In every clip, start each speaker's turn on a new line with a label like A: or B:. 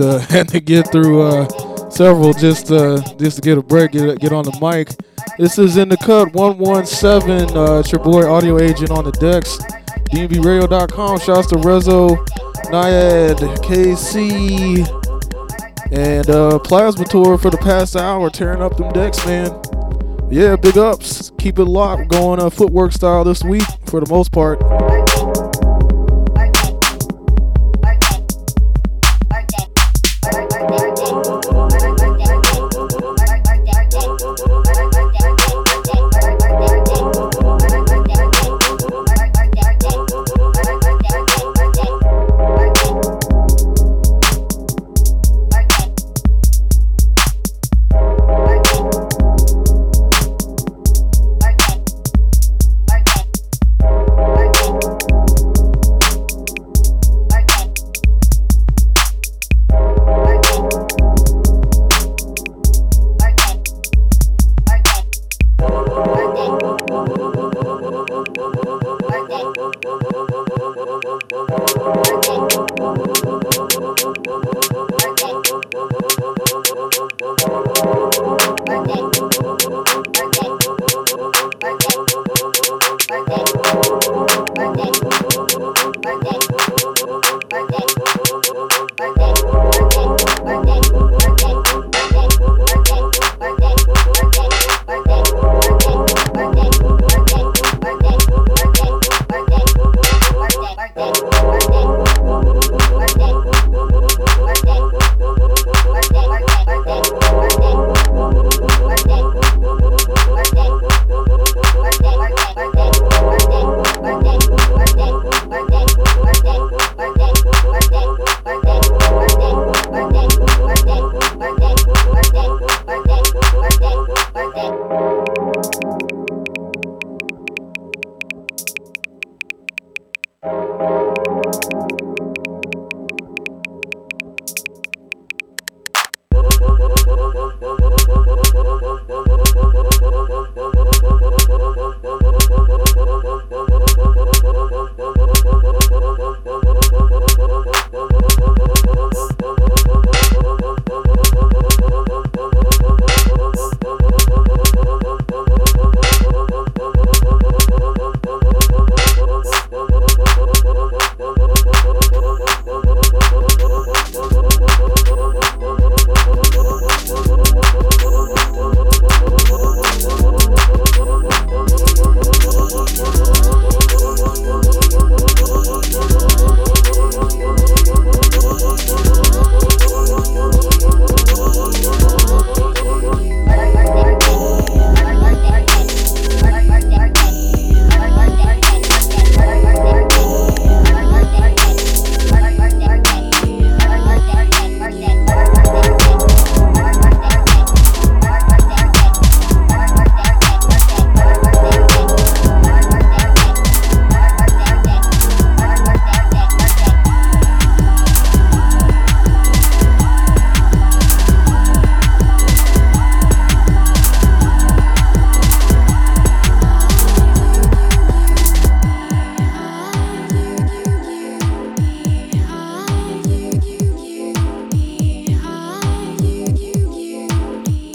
A: had to had to get through uh, several just uh, just to get a break, get get on the mic. This is in the cut 117. Uh, it's your boy Audio Agent on the decks. DNBRadio.com. Shouts to Rezo, Nyad, KC, and uh, Plasma Tour for the past hour, tearing up them decks, man. Yeah, big ups. Keep it locked. Going uh, footwork style this week for the most part.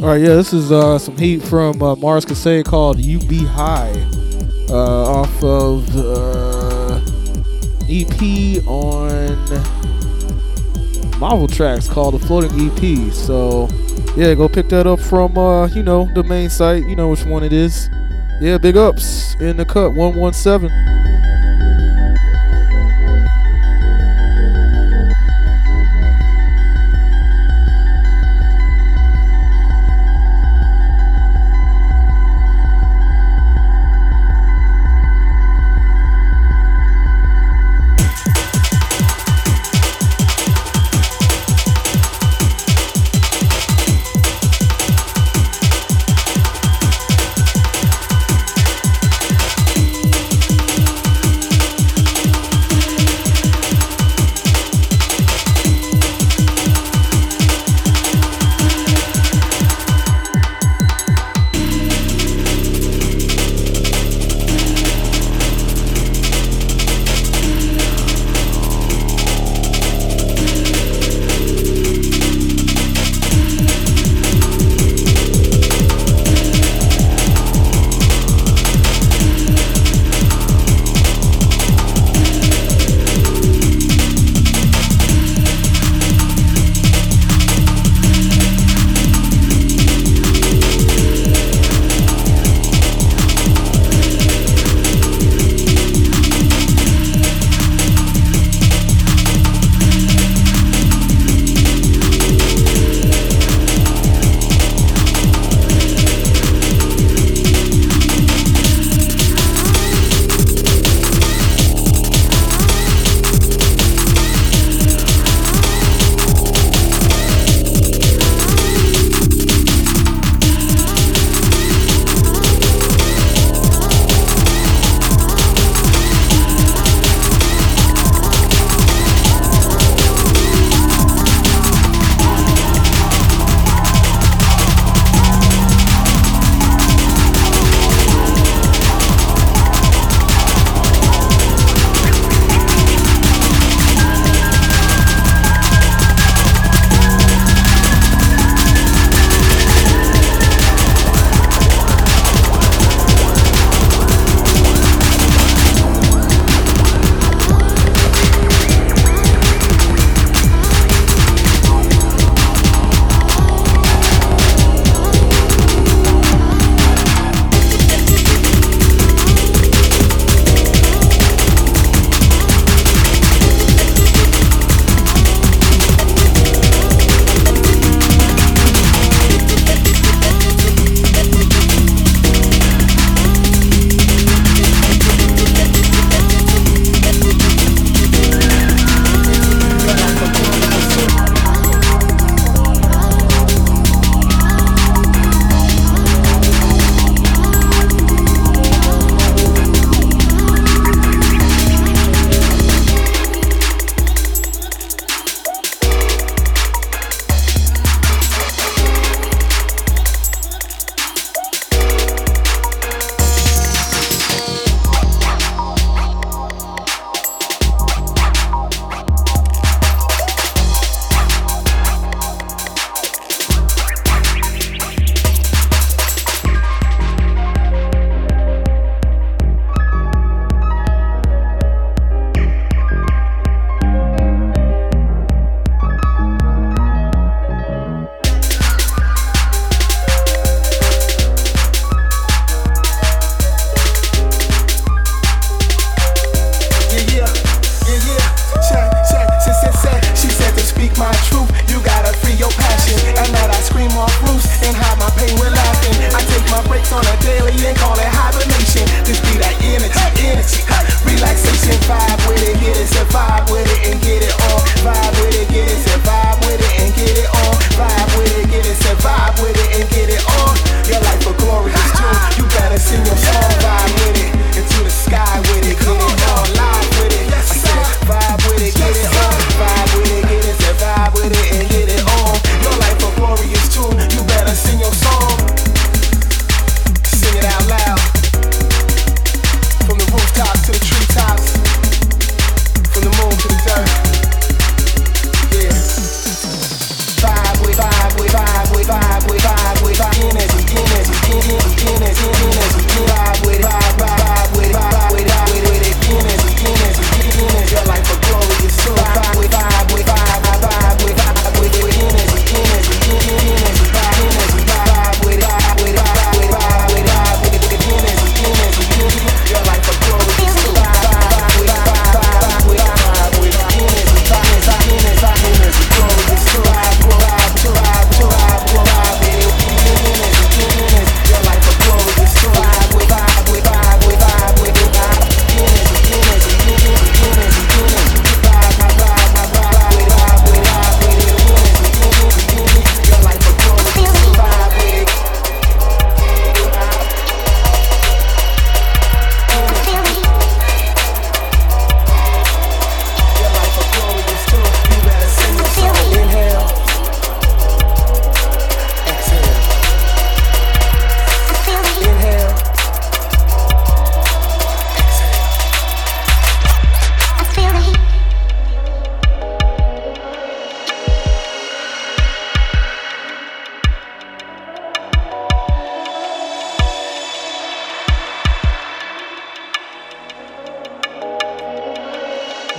A: Right, yeah, this is uh, some heat from uh, Mars Kasei called "You Be High" uh, off of uh, EP on Marvel Tracks called "The Floating EP." So, yeah, go pick that up from uh, you know the main site. You know which one it is. Yeah, big ups in the cut one one seven.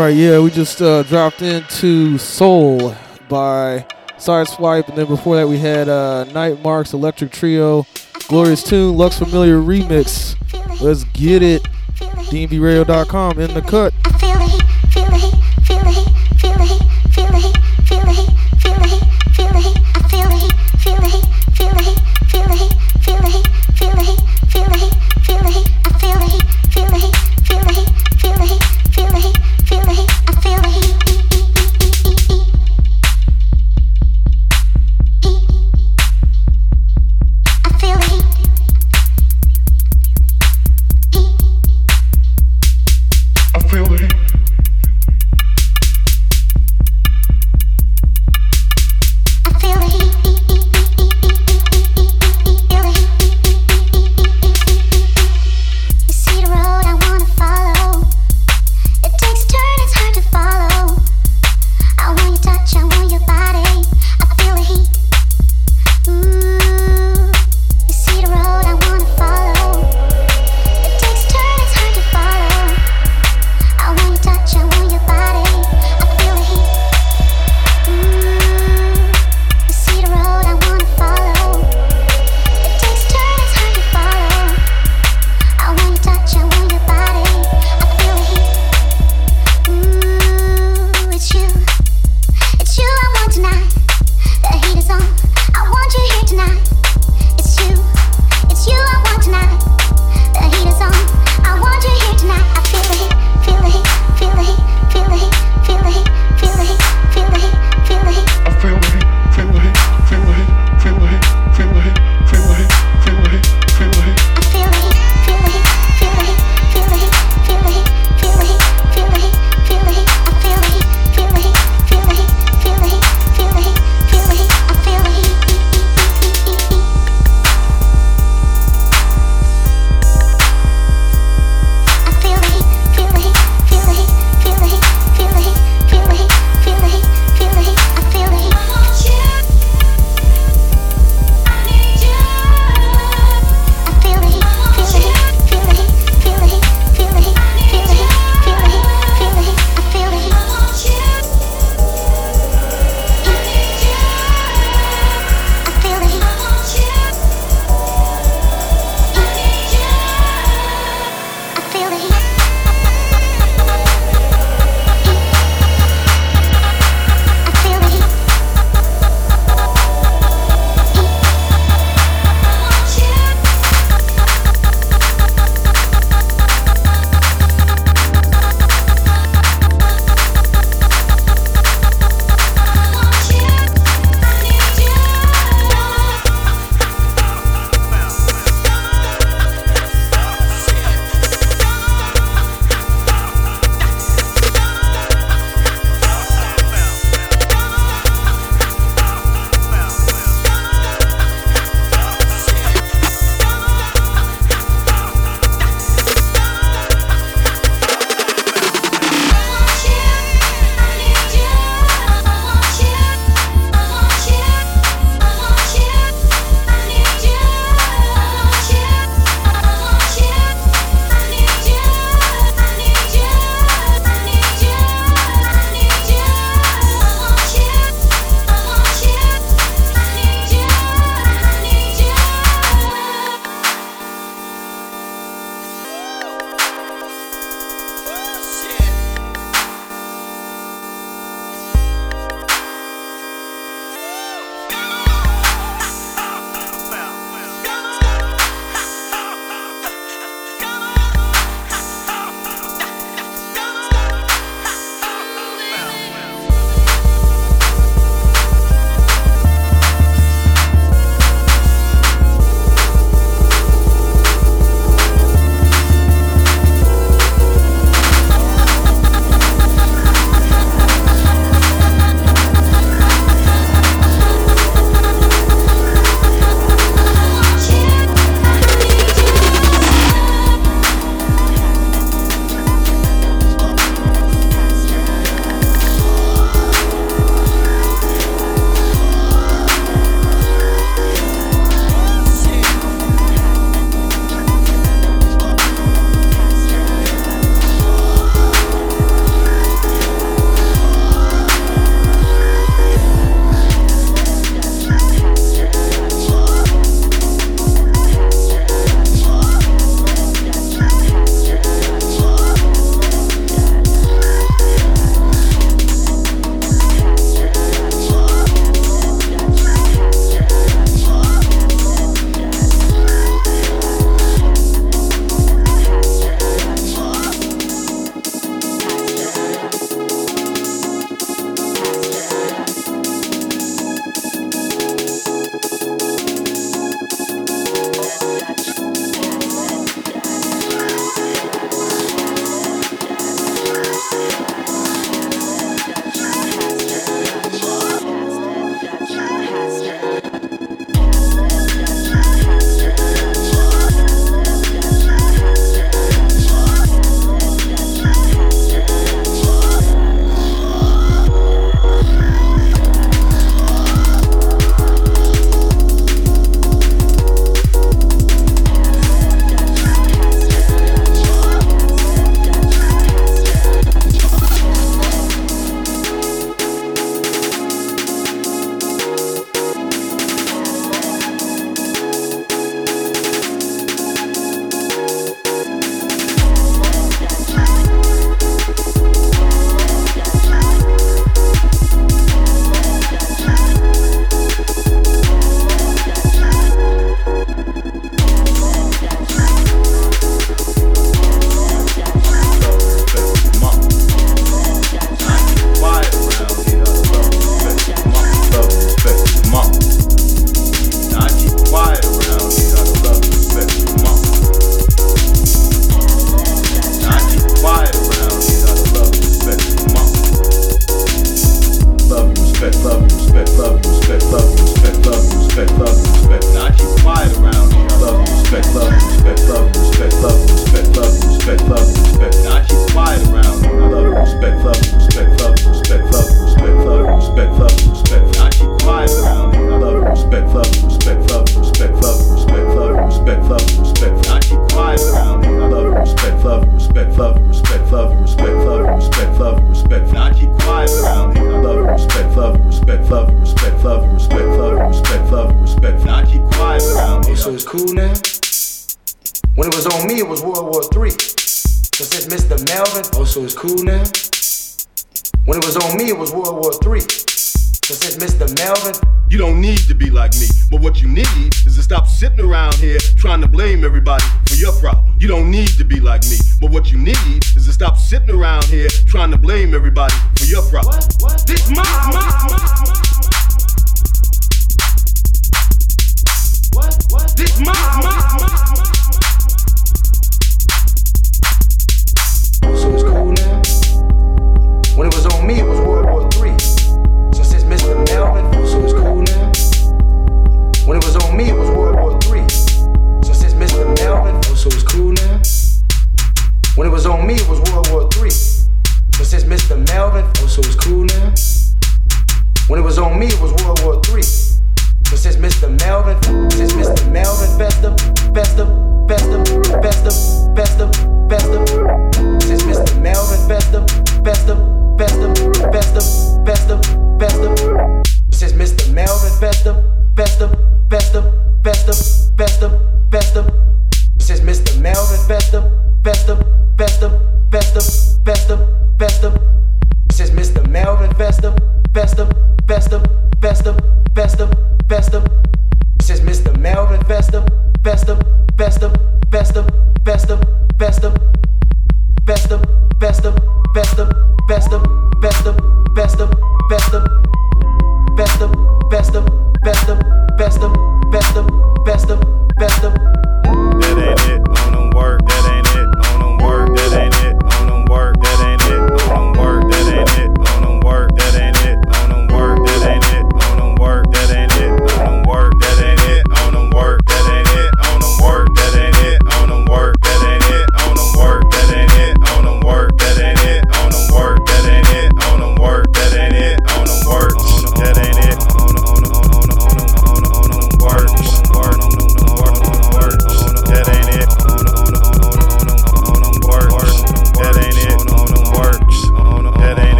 A: Right, yeah, we just uh, dropped into Soul by Sideswipe, and then before that we had uh, Night Marks Electric Trio, Glorious Tune, Lux Familiar Remix. Let's get it. DNBRadio.com in the cut.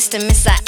B: Maki living like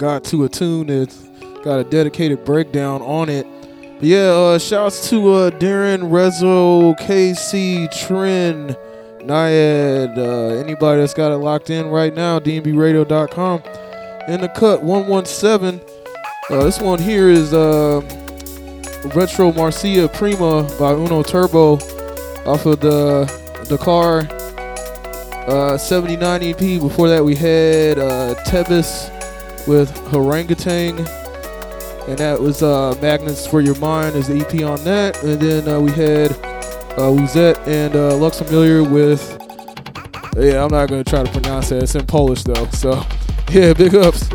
C: got to
A: a tune that's got a dedicated breakdown on it. But yeah, uh, shouts to uh, Darren, Rezo, KC, Trin, Nyad, uh, anybody that's got it locked in right now, dnbradio.com. In the cut, 117. Uh, this one here is uh, Retromarcia Prima by UnoTurbo off of the Dakar uh, 79 EP. Before that, we had uh, Tehbis with Harangatang, and that was uh, Magnets for Your Mind is the EP on that. And then uh, we had uh, Wuzet and uh, Lux Familiar with, yeah, I'm not going to try to pronounce that. It's in Polish though. So, yeah, big ups.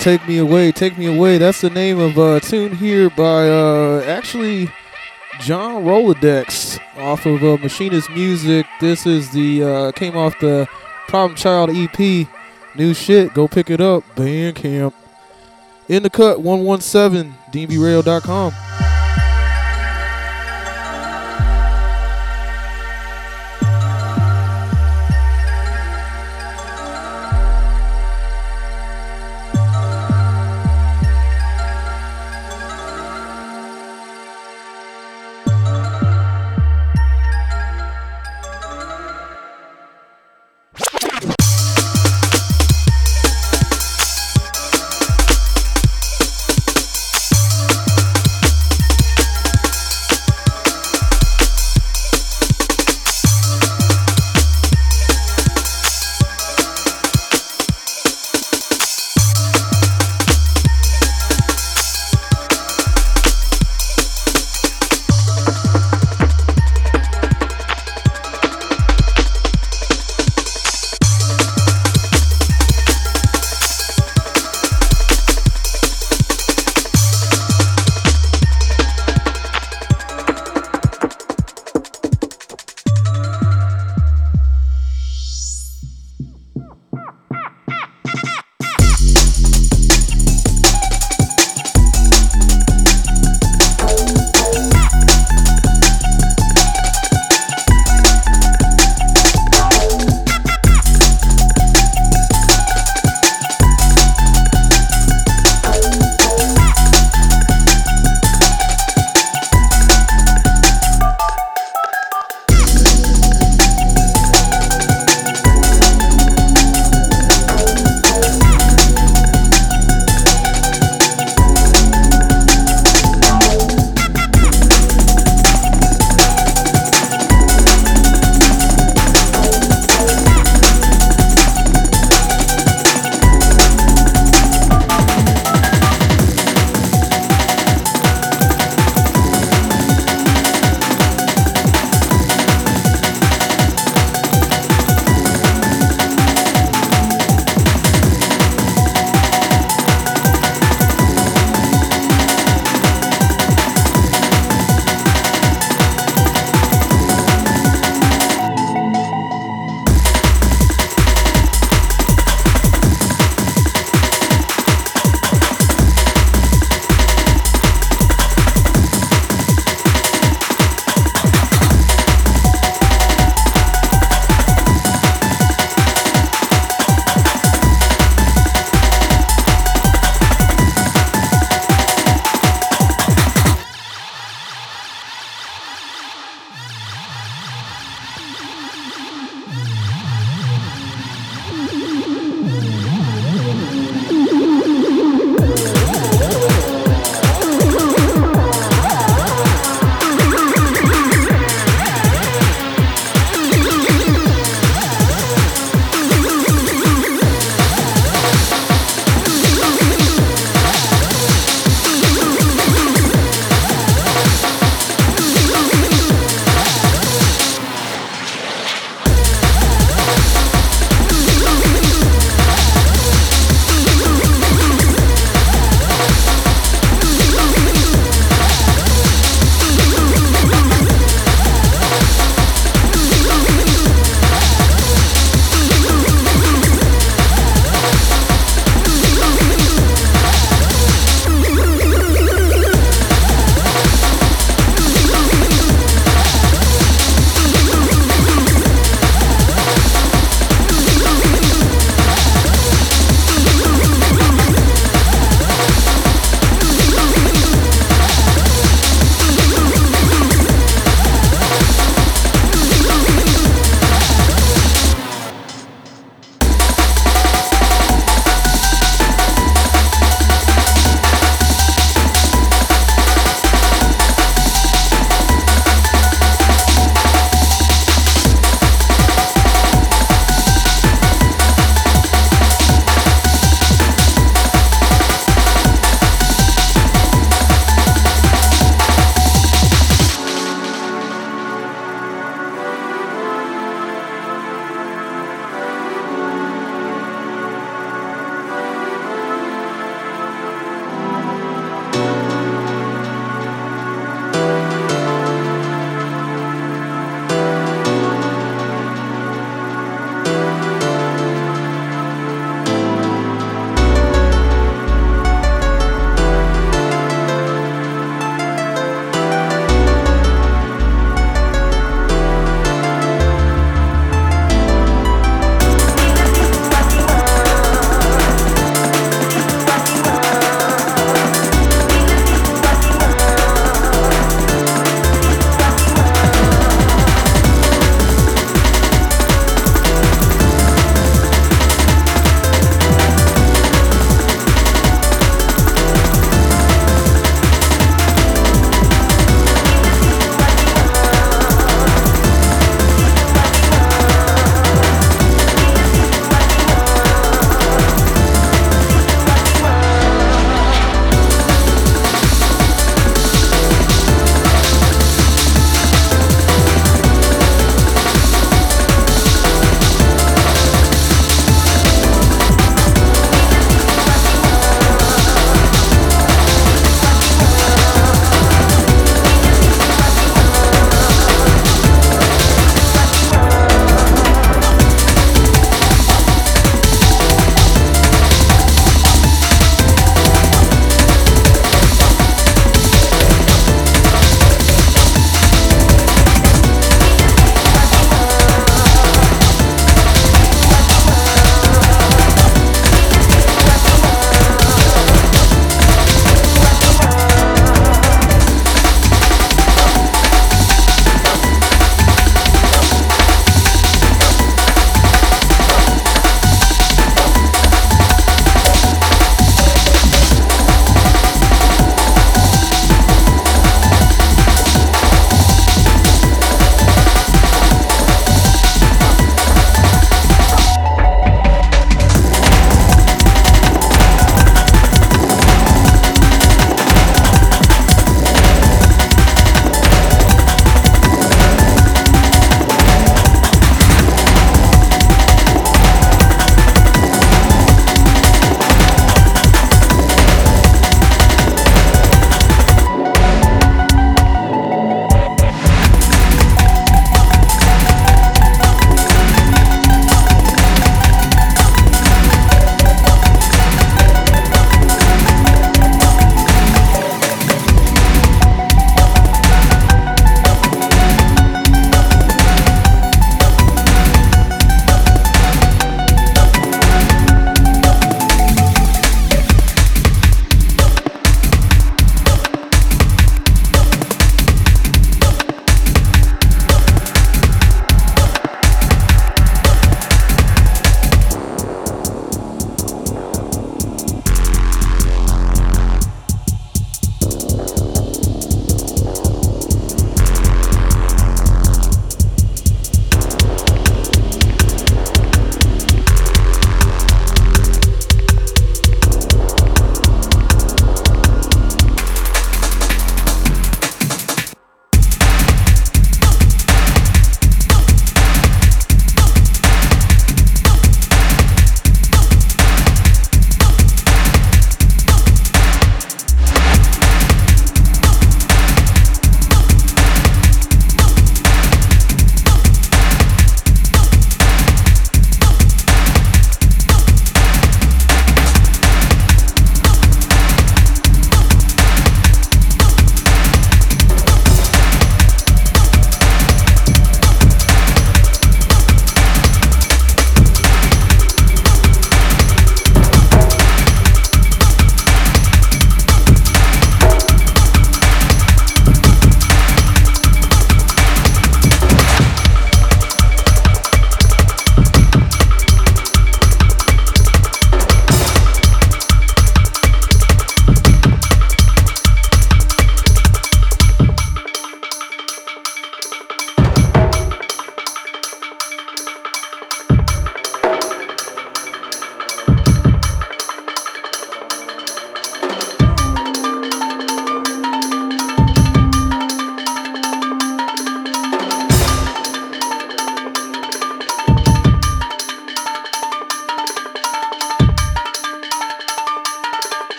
A: Take me away, take me away. That's the name of a tune here by uh, actually John Rolodex off of uh, Machinist Music. This is the uh, came off the Problem Child EP. New shit. Go pick it up. Bandcamp. In the cut 117 dnbradio.com.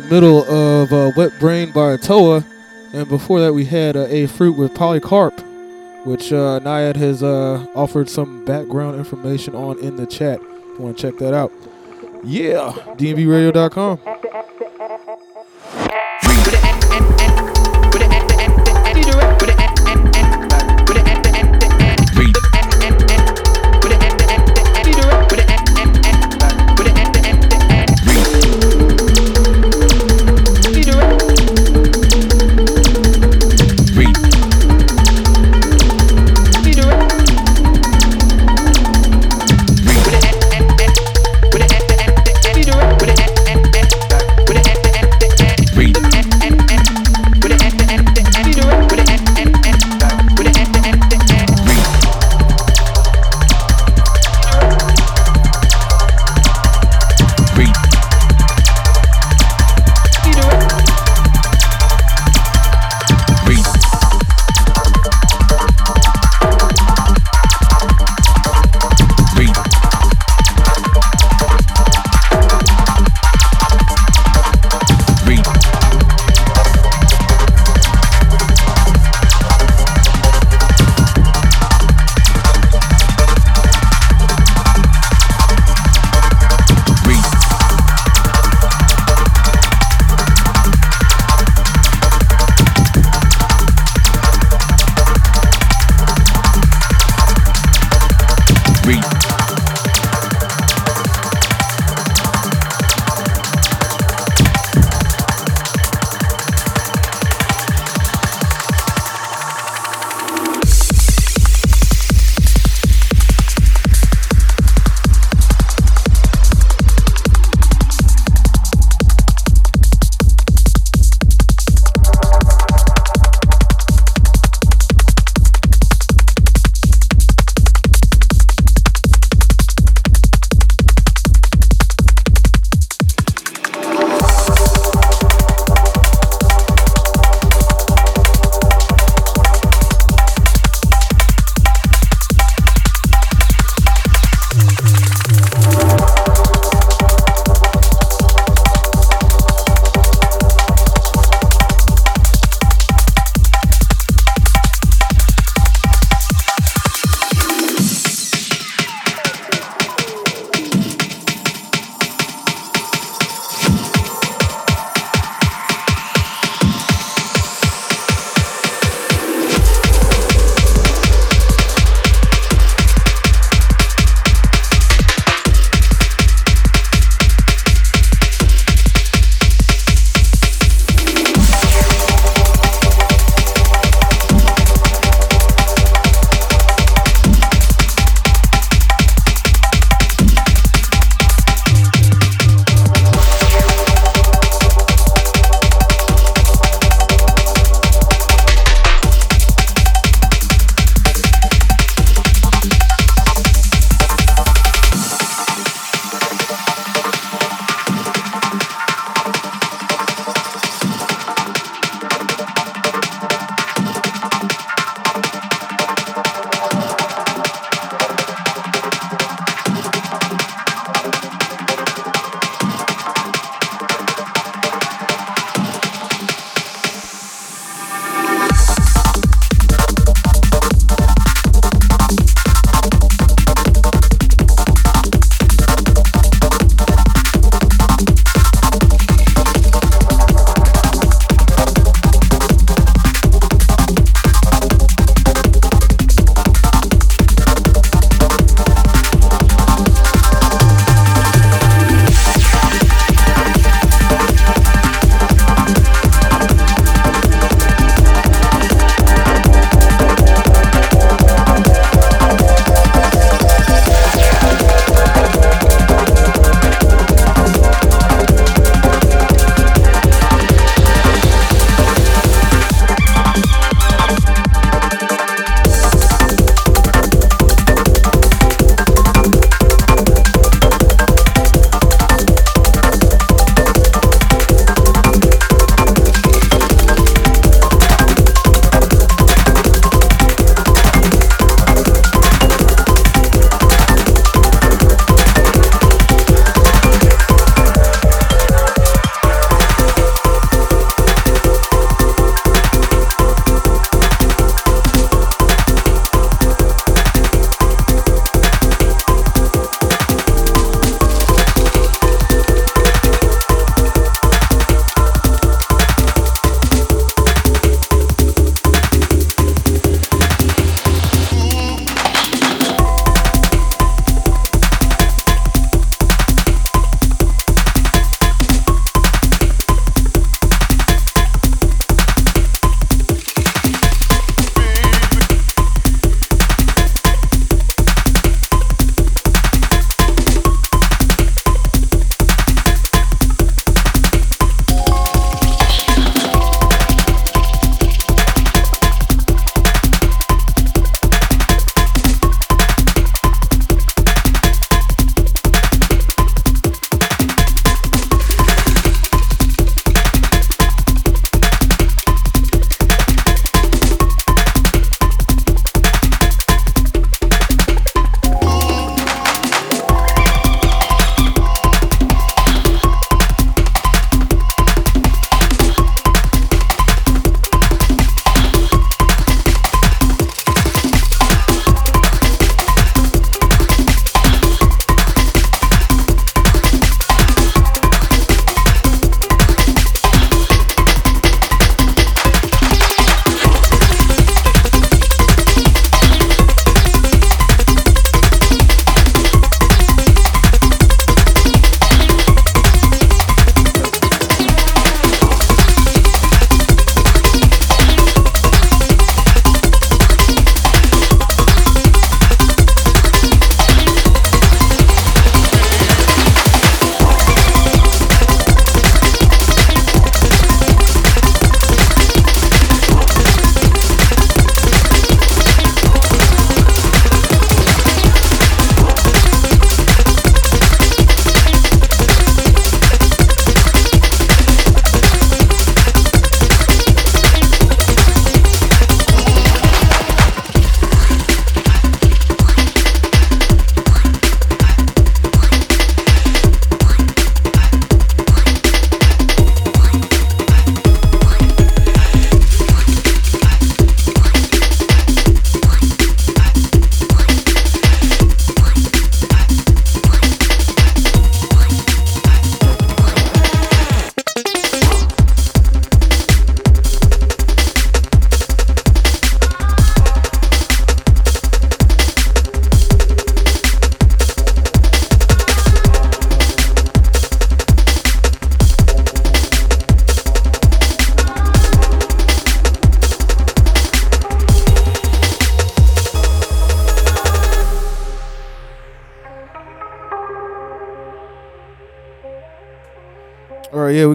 A: the middle of uh, Wet Brain by Itoa, and before that we had uh, A Fruit with Polycarp, which uh, Nyad has uh, offered some background information on in the chat. If you want to check that out. Yeah, dnbradio.com.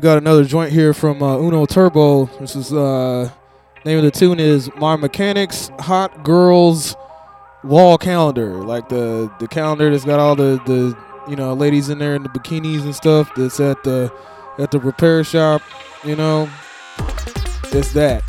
A: got another joint here from uh, UnoTurbo. This is uh, name of the tune is My Mechanics Hot Girls Wall Calendar, like the the calendar that's got all the the you know ladies in there in the bikinis and stuff. That's at the at the repair shop. You know, it's that.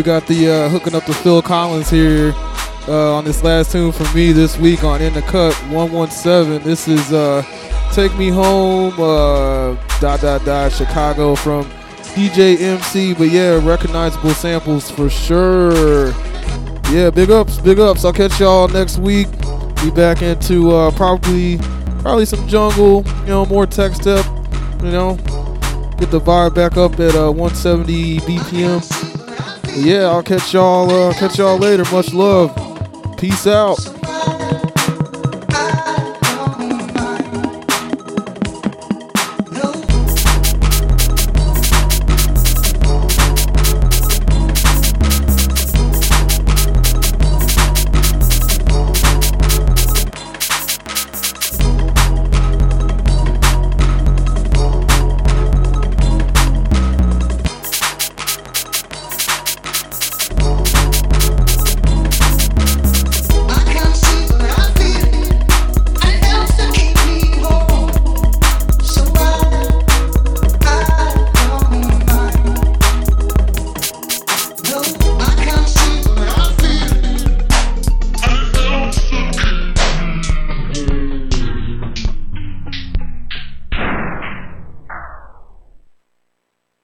A: We got the uh, hooking up to Phil Collins here uh, on this last tune for me this week on In the Cut 117. This is uh, Take Me Home, uh, dot dot dot Chicago from DJ MC. But yeah, recognizable samples for sure. Yeah, big ups, big ups. I'll catch y'all next week. Be back into uh, probably probably some jungle, you know, more tech step, you know, get the vibe back up at uh, 170 BPM. Yeah, I'll catch y'all. Uh, catch y'all later. Much love. Peace out.